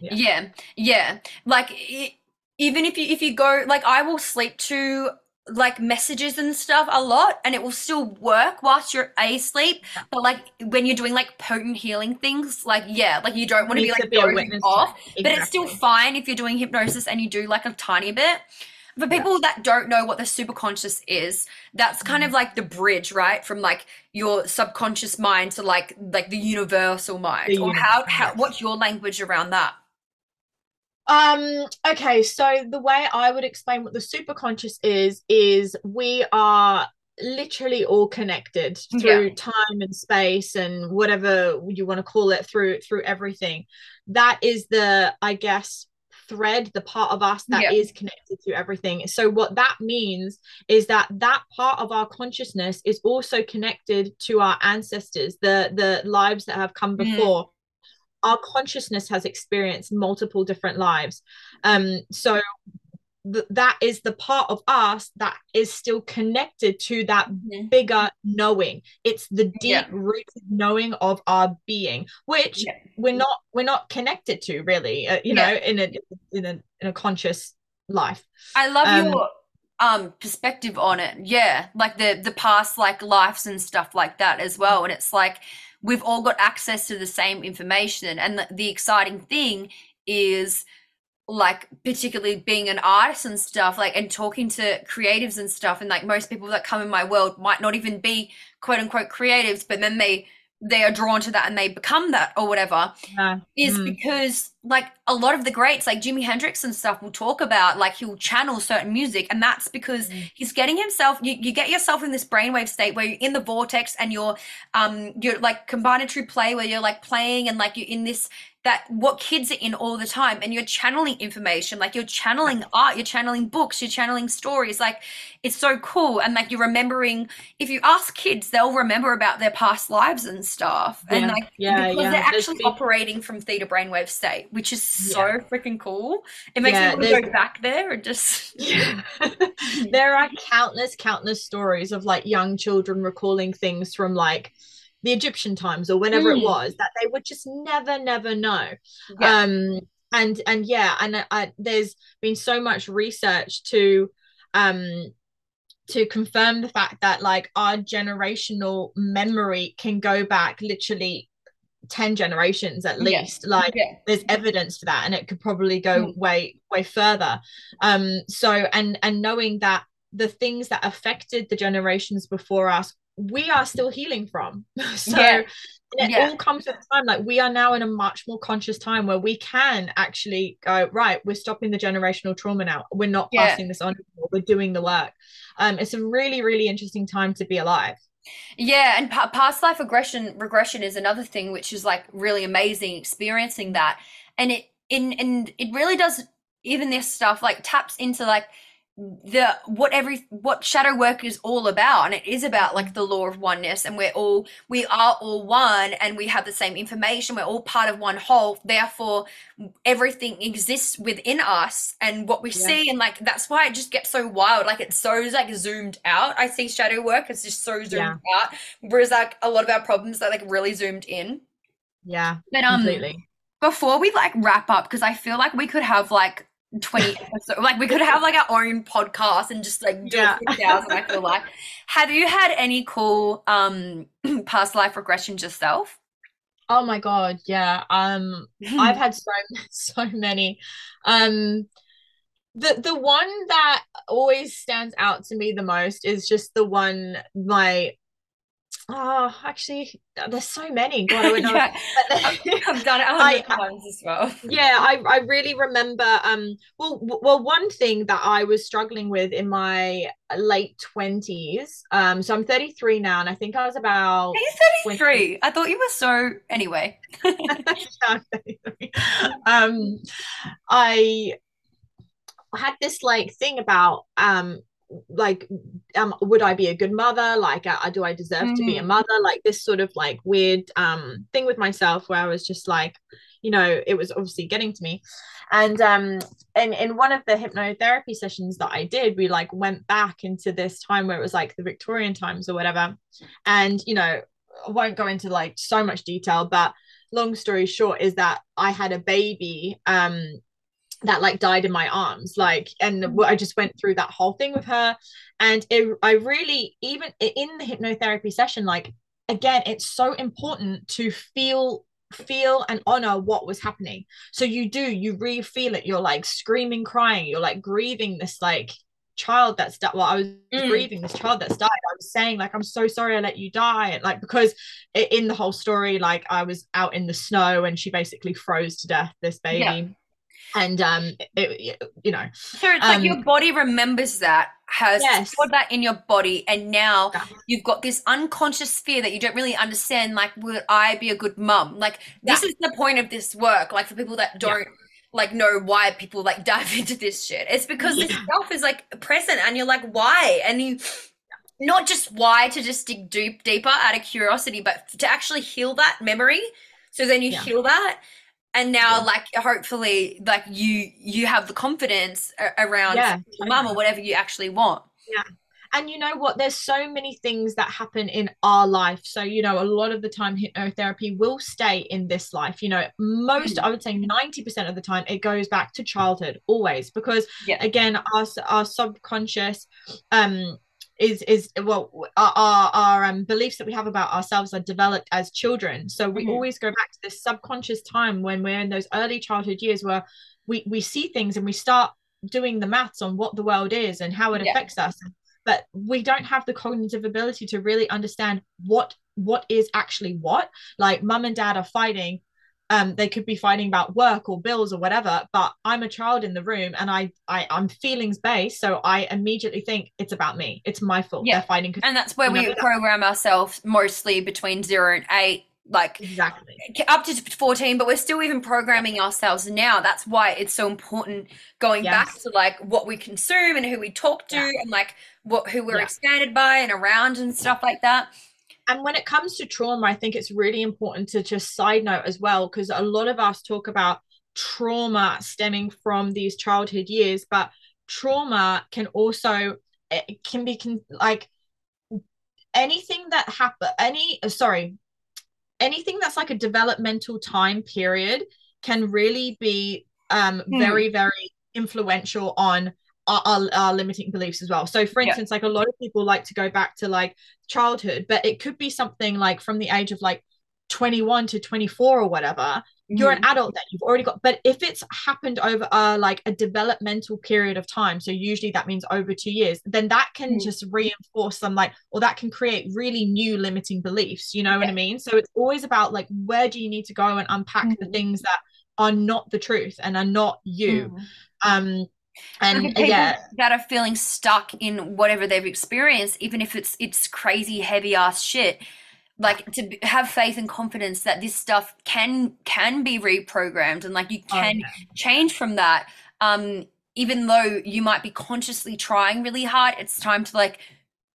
yeah. Yeah. Like it, even if you if you go like i will sleep to like messages and stuff a lot and it will still work whilst you're asleep but like when you're doing like potent healing things like yeah like you don't want to be like be off exactly. but it's still fine if you're doing hypnosis and you do like a tiny bit. For people that don't know what the superconscious is that's kind mm. of like the bridge right from like your subconscious mind to like like the universal mind the or universe, how how what's your language around that um, okay, so the way I would explain what the superconscious is is we are literally all connected through yeah. time and space and whatever you want to call it through through everything. That is the I guess thread the part of us that yeah. is connected to everything so what that means is that that part of our consciousness is also connected to our ancestors the the lives that have come mm. before mm our consciousness has experienced multiple different lives um so th- that is the part of us that is still connected to that mm-hmm. bigger knowing it's the deep yeah. rooted knowing of our being which yeah. we're not we're not connected to really uh, you yeah. know in a in a in a conscious life i love um, your um perspective on it yeah like the the past like lives and stuff like that as well and it's like we've all got access to the same information. And the, the exciting thing is like particularly being an artist and stuff like and talking to creatives and stuff and like most people that come in my world might not even be quote unquote creatives but then they they are drawn to that and they become that or whatever yeah. is mm. because like a lot of the greats like Jimi Hendrix and stuff will talk about like he'll channel certain music and that's because mm. he's getting himself you, you get yourself in this brainwave state where you're in the vortex and you're um you're like combinatory play where you're like playing and like you're in this that what kids are in all the time and you're channeling information like you're channeling art you're channeling books you're channeling stories like it's so cool and like you're remembering if you ask kids they'll remember about their past lives and stuff yeah, and like yeah, because yeah. they're actually operating from theta brainwave state which is so freaking cool. It makes me want to go back there and just there are countless countless stories of like young children recalling things from like the Egyptian times or whenever mm. it was that they would just never, never know. Yeah. Um, and and yeah, and I, there's been so much research to um to confirm the fact that like our generational memory can go back literally 10 generations at least yeah. like yeah. there's evidence for that and it could probably go mm. way way further um so and and knowing that the things that affected the generations before us we are still healing from so yeah. it yeah. all comes at a time like we are now in a much more conscious time where we can actually go right we're stopping the generational trauma now we're not yeah. passing this on anymore. we're doing the work um it's a really really interesting time to be alive yeah, and pa- past life regression regression is another thing which is like really amazing experiencing that. And it in and it really does even this stuff like taps into like the what every what shadow work is all about and it is about like the law of oneness and we're all we are all one and we have the same information we're all part of one whole therefore everything exists within us and what we yeah. see and like that's why it just gets so wild like it's so like zoomed out i see shadow work it's just so zoomed yeah. out whereas like a lot of our problems are like really zoomed in yeah but um completely. before we like wrap up because i feel like we could have like 20 episodes. Like we could have like our own podcast and just like do yeah. it I feel like. Have you had any cool um past life regressions yourself? Oh my god, yeah. Um I've had so so many. Um the the one that always stands out to me the most is just the one my Oh, actually, there's so many. God, I yeah. i've done it hundred times as well. Yeah, I, I really remember. Um, well, well, one thing that I was struggling with in my late twenties. Um, so I'm 33 now, and I think I was about. Are you 33? 20... I thought you were so. Anyway. um, I had this like thing about um like um would i be a good mother like uh, do i deserve mm. to be a mm. mother like this sort of like weird um thing with myself where i was just like you know it was obviously getting to me and um and in one of the hypnotherapy sessions that i did we like went back into this time where it was like the victorian times or whatever and you know i won't go into like so much detail but long story short is that i had a baby um that like died in my arms like and mm. i just went through that whole thing with her. And it, i really even in the hypnotherapy session like again it's so important to feel feel and honor what was happening. So you do you really feel it. You're like screaming crying. You're like grieving this like child that's died well i was mm. grieving this child that's died. I was saying like i'm so sorry i let you die. And like because in the whole story like i was out in the snow and she basically froze to death this baby. yeah and um it, you know so it's um, like your body remembers that has yes. stored that in your body and now yeah. you've got this unconscious fear that you don't really understand like would i be a good mum like this yeah. is the point of this work like for people that don't yeah. like know why people like dive into this shit it's because this self is like present and you're like why and you not just why to just dig deep deeper out of curiosity but to actually heal that memory so then you heal that and now yeah. like hopefully like you you have the confidence around yeah, mum or whatever you actually want. Yeah. And you know what? There's so many things that happen in our life. So you know a lot of the time hypnotherapy will stay in this life. You know most mm. i would say 90% of the time it goes back to childhood always. Because yeah. again our, our subconscious um is is well our our, our um, beliefs that we have about ourselves are developed as children so we mm-hmm. always go back to this subconscious time when we're in those early childhood years where we we see things and we start doing the maths on what the world is and how it yeah. affects us but we don't have the cognitive ability to really understand what what is actually what like mum and dad are fighting um they could be fighting about work or bills or whatever but i'm a child in the room and i, I i'm feelings based so i immediately think it's about me it's my fault yeah. they're fighting and that's where we program ourselves mostly between zero and eight like exactly up to 14 but we're still even programming ourselves now that's why it's so important going yes. back to like what we consume and who we talk to yeah. and like what who we're yeah. expanded by and around and stuff like that and when it comes to trauma, I think it's really important to just side note as well, because a lot of us talk about trauma stemming from these childhood years, but trauma can also it can be can, like anything that happen any uh, sorry anything that's like a developmental time period can really be um hmm. very very influential on our, our, our, limiting beliefs as well. So, for instance, yeah. like a lot of people like to go back to like childhood, but it could be something like from the age of like 21 to 24 or whatever you're an mm-hmm. adult that you've already got but if it's happened over uh like a developmental period of time so usually that means over two years then that can mm. just reinforce some like or that can create really new limiting beliefs you know yeah. what i mean so it's always about like where do you need to go and unpack mm. the things that are not the truth and are not you mm. um and yeah. that are feeling stuck in whatever they've experienced even if it's it's crazy heavy ass shit. Like to have faith and confidence that this stuff can can be reprogrammed and like you oh, can okay. change from that um even though you might be consciously trying really hard it's time to like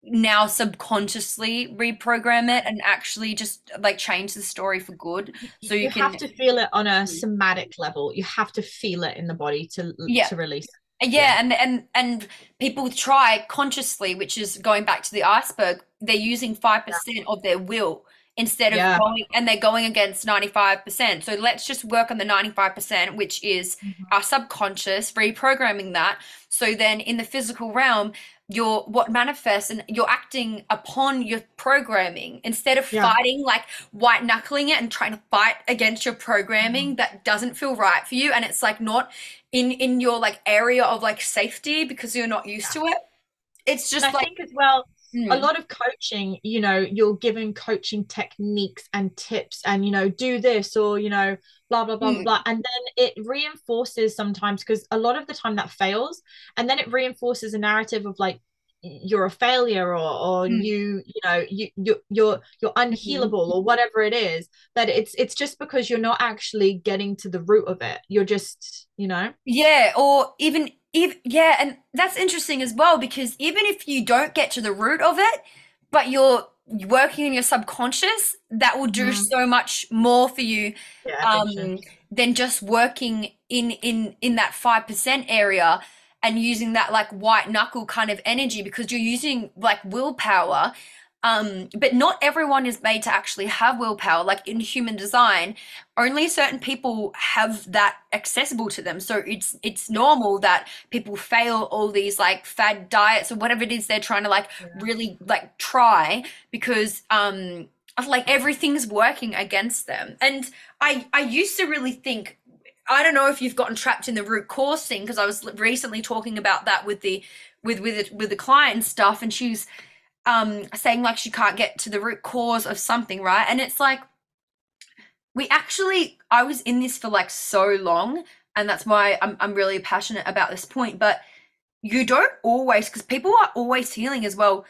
now subconsciously reprogram it and actually just like change the story for good so you, you can... have to feel it on a somatic level. You have to feel it in the body to yeah. to release it yeah, yeah, and and and people try consciously, which is going back to the iceberg. They're using five yeah. percent of their will instead of yeah. going, and they're going against ninety five percent. So let's just work on the ninety five percent, which is mm-hmm. our subconscious, reprogramming that. So then, in the physical realm, your what manifests and you're acting upon your programming instead of yeah. fighting like white knuckling it and trying to fight against your programming mm-hmm. that doesn't feel right for you and it's like not in in your like area of like safety because you're not used yeah. to it it's just and like I think as well mm. a lot of coaching you know you're given coaching techniques and tips and you know do this or you know blah blah blah mm. blah and then it reinforces sometimes because a lot of the time that fails and then it reinforces a narrative of like you're a failure or or mm. you you know you you you're you're mm-hmm. unhealable or whatever it is that it's it's just because you're not actually getting to the root of it you're just you know yeah or even if yeah and that's interesting as well because even if you don't get to the root of it but you're working in your subconscious that will do mm. so much more for you yeah, um, than just working in in in that 5% area and using that like white knuckle kind of energy because you're using like willpower um but not everyone is made to actually have willpower like in human design. Only certain people have that accessible to them. So it's it's normal that people fail all these like fad diets or whatever it is they're trying to like really like try because um like everything's working against them. And i i used to really think I don't know if you've gotten trapped in the root cause thing because I was recently talking about that with the with with with the client stuff, and she's um saying like she can't get to the root cause of something, right? And it's like we actually I was in this for like so long, and that's why I'm I'm really passionate about this point. But you don't always because people are always healing as well.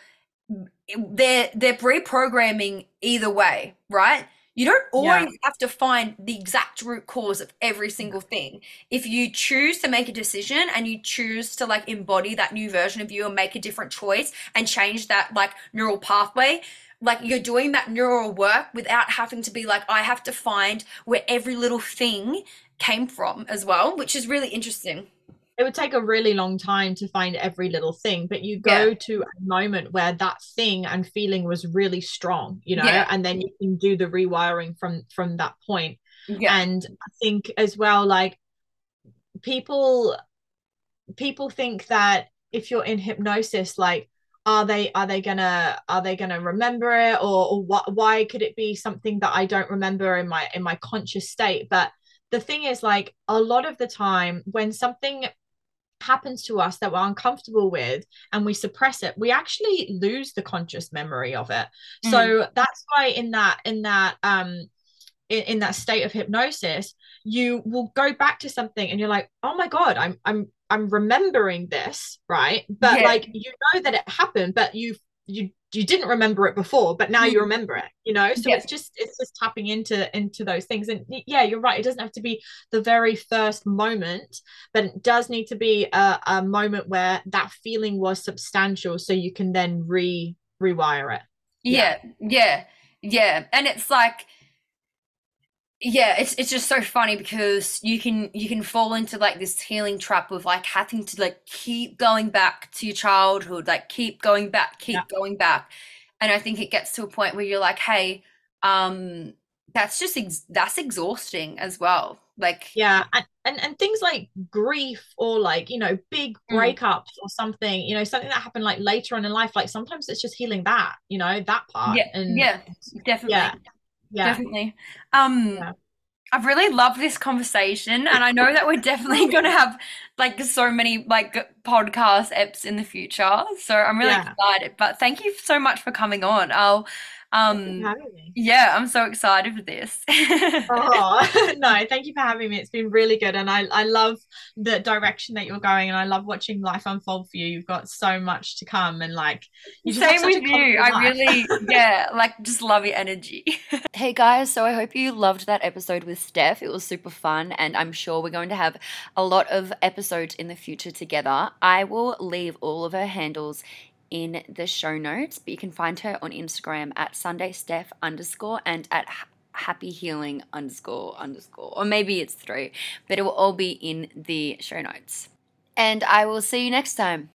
They're they're reprogramming either way, right? You don't always yeah. have to find the exact root cause of every single thing. If you choose to make a decision and you choose to like embody that new version of you and make a different choice and change that like neural pathway, like you're doing that neural work without having to be like, I have to find where every little thing came from as well, which is really interesting it would take a really long time to find every little thing but you go yeah. to a moment where that thing and feeling was really strong you know yeah. and then you can do the rewiring from from that point yeah. and i think as well like people people think that if you're in hypnosis like are they are they gonna are they gonna remember it or, or what why could it be something that i don't remember in my in my conscious state but the thing is like a lot of the time when something happens to us that we're uncomfortable with and we suppress it we actually lose the conscious memory of it mm. so that's why in that in that um in, in that state of hypnosis you will go back to something and you're like oh my god i'm i'm i'm remembering this right but yeah. like you know that it happened but you you you didn't remember it before but now you mm. remember it you know so yeah. it's just it's just tapping into into those things and yeah you're right it doesn't have to be the very first moment but it does need to be a, a moment where that feeling was substantial so you can then re rewire it yeah yeah yeah and it's like yeah it's it's just so funny because you can you can fall into like this healing trap of like having to like keep going back to your childhood like keep going back keep yeah. going back and i think it gets to a point where you're like hey um that's just ex- that's exhausting as well like yeah and, and and things like grief or like you know big mm. breakups mm. or something you know something that happened like later on in life like sometimes it's just healing that you know that part yeah and yeah definitely yeah yeah. definitely. Um, yeah. I've really loved this conversation, and I know that we're definitely going to have like so many like podcast eps in the future. So I'm really yeah. excited. But thank you so much for coming on. I'll um, yeah, I'm so excited for this. oh no, thank you for having me. It's been really good, and I I love the direction that you're going, and I love watching life unfold for you. You've got so much to come, and like you same with you. I really yeah, like just love your energy. hey guys, so I hope you loved that episode with Steph. It was super fun, and I'm sure we're going to have a lot of episodes in the future together. I will leave all of her handles in the show notes, but you can find her on Instagram at Sunday Steph underscore and at happy healing underscore underscore, or maybe it's three, but it will all be in the show notes. And I will see you next time.